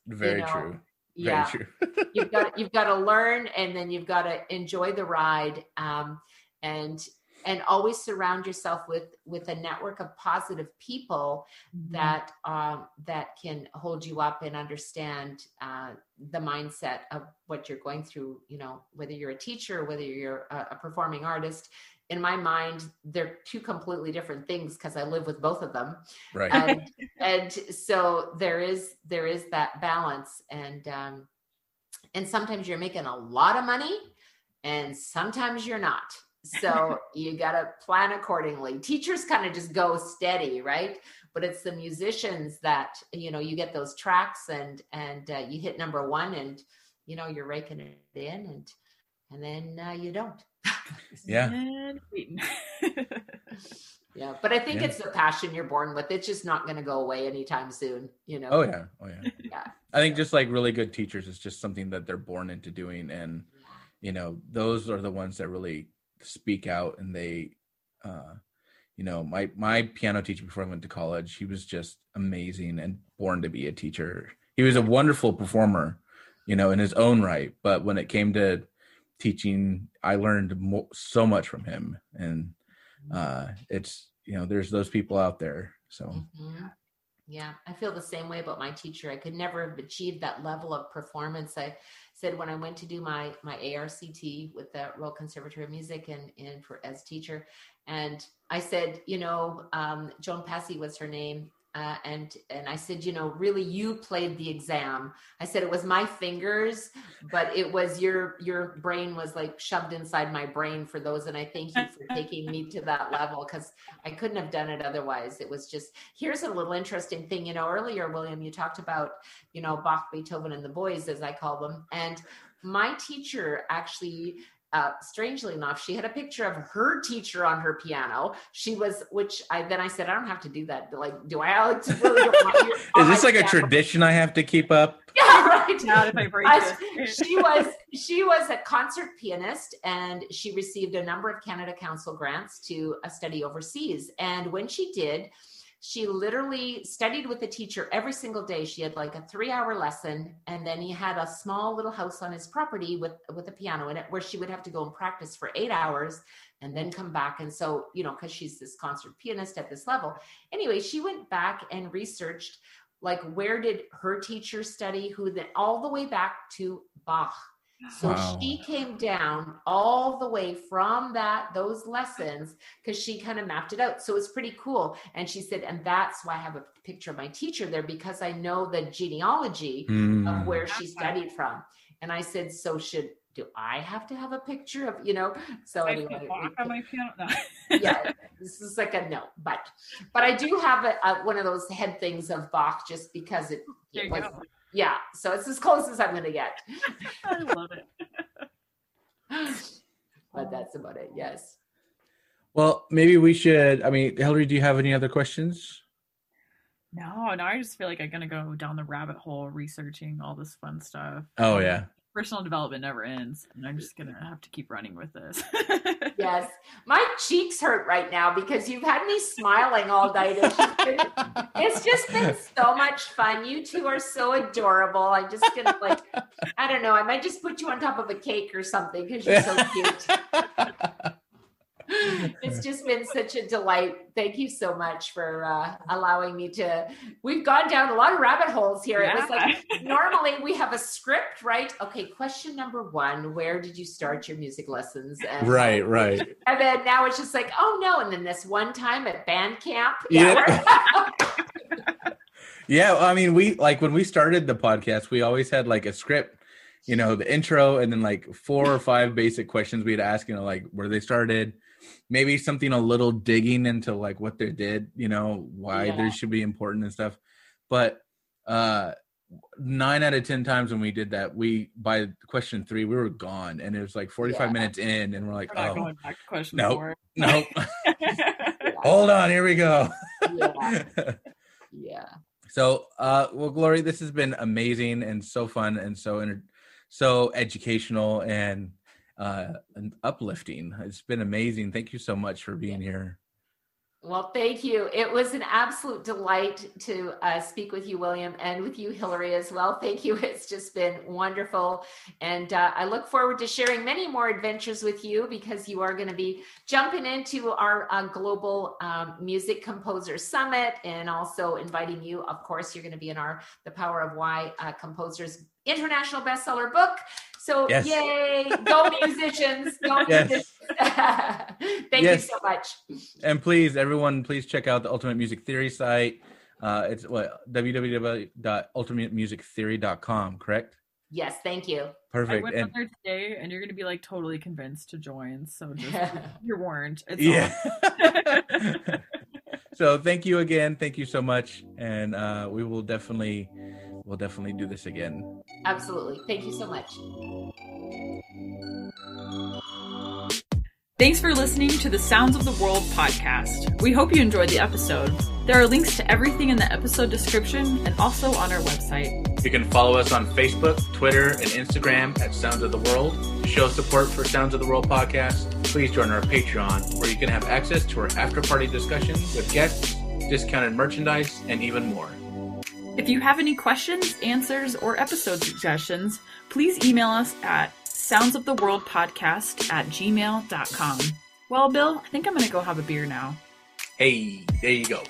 Very you know? true. Very yeah. True. you've got you've got to learn and then you've got to enjoy the ride. Um, and and always surround yourself with with a network of positive people mm-hmm. that um, that can hold you up and understand uh, the mindset of what you're going through you know whether you're a teacher whether you're a, a performing artist. In my mind they're two completely different things because i live with both of them. Right. And, and so there is there is that balance. And um and sometimes you're making a lot of money and sometimes you're not so you got to plan accordingly. Teachers kind of just go steady, right? But it's the musicians that you know you get those tracks and and uh, you hit number one and you know you're raking it in and and then uh, you don't. yeah. yeah, but I think yeah. it's the passion you're born with. It's just not going to go away anytime soon. You know. Oh yeah. Oh yeah. yeah. I think just like really good teachers, it's just something that they're born into doing, and you know those are the ones that really speak out and they uh you know my my piano teacher before i went to college he was just amazing and born to be a teacher. He was a wonderful performer you know in his own right but when it came to teaching i learned mo- so much from him. And uh it's you know there's those people out there so. Mm-hmm. yeah i feel the same way about my teacher. I could never have achieved that level of performance. I said when I went to do my my ARCT with the Royal Conservatory of Music and and for as teacher, and I said, you know, um, Joan Passy was her name, uh, and and I said, you know, really, you played the exam. I said it was my fingers, but it was your your brain was like shoved inside my brain for those, and I thank you for taking me to that level because I couldn't have done it otherwise. It was just here's a little interesting thing. You know, earlier, William, you talked about you know Bach, Beethoven, and the boys, as I call them, and my teacher actually uh, strangely enough, she had a picture of her teacher on her piano. She was, which I then I said, I don't have to do that. Like, do I, Alex? Really Is this like piano? a tradition I have to keep up? Yeah, right. Not if I break it. she was she was a concert pianist, and she received a number of Canada Council grants to a uh, study overseas. And when she did, she literally studied with the teacher every single day. She had like a three hour lesson and then he had a small little house on his property with with a piano in it where she would have to go and practice for eight hours and then come back. And so you know because she's this concert pianist at this level. Anyway she went back and researched like where did her teacher study who then all the way back to bach so wow. she came down all the way from that those lessons because she kind of mapped it out. So it's pretty cool. And she said, and that's why I have a picture of my teacher there because I know the genealogy mm. of where she studied from. And I said, so should do I have to have a picture of you know? So I anyway, on my piano. No. yeah, this is like a no, but but I do have a, a, one of those head things of Bach just because it, it was, go yeah, so it's as close as I'm going to get. I love it. but that's about it. Yes. Well, maybe we should. I mean, Hillary, do you have any other questions? No, no. I just feel like I'm gonna go down the rabbit hole researching all this fun stuff. Oh yeah personal development never ends and i'm just gonna have to keep running with this. Yes. My cheeks hurt right now because you've had me smiling all night it's just, been, it's just been so much fun. You two are so adorable. I'm just gonna like i don't know i might just put you on top of a cake or something because you're so cute it's just been such a delight. Thank you so much for uh, allowing me to. We've gone down a lot of rabbit holes here. Yeah. It was like normally we have a script, right? Okay, question number one: Where did you start your music lessons? And, right, right. And then now it's just like, oh no! And then this one time at band camp, yeah. Yeah, yeah I mean, we like when we started the podcast, we always had like a script you know the intro and then like four or five basic questions we'd ask you know like where they started maybe something a little digging into like what they did, you know, why yeah. they should be important and stuff. But uh nine out of ten times when we did that, we by question three we were gone, and it was like forty five yeah. minutes in, and we're like, we're oh, going back to question nope, four. nope. Hold on, here we go. yeah. yeah. So, uh, well, Glory, this has been amazing and so fun and so so educational and uh, uplifting. It's been amazing. Thank you so much for being here. Well, thank you. It was an absolute delight to uh, speak with you, William, and with you, Hillary, as well. Thank you. It's just been wonderful. And uh, I look forward to sharing many more adventures with you because you are going to be jumping into our uh, Global um, Music Composer Summit and also inviting you. Of course, you're going to be in our The Power of Why uh, Composers International Bestseller book. So yes. yay, go musicians, go yes. musicians. Thank yes. you so much. And please, everyone, please check out the Ultimate Music Theory site. Uh, it's what www.ultimatemusictheory.com, correct? Yes, thank you. Perfect. I went and, there today, and you're going to be like totally convinced to join. So just you're warned. It's yeah. so thank you again. Thank you so much, and uh, we will definitely we'll definitely do this again. Absolutely. Thank you so much. Thanks for listening to the Sounds of the World podcast. We hope you enjoyed the episode. There are links to everything in the episode description and also on our website. You can follow us on Facebook, Twitter, and Instagram at Sounds of the World. To show support for Sounds of the World podcast, please join our Patreon, where you can have access to our after party discussions with guests, discounted merchandise, and even more. If you have any questions, answers, or episode suggestions, please email us at soundsoftheworldpodcast at gmail.com. Well, Bill, I think I'm going to go have a beer now. Hey, there you go.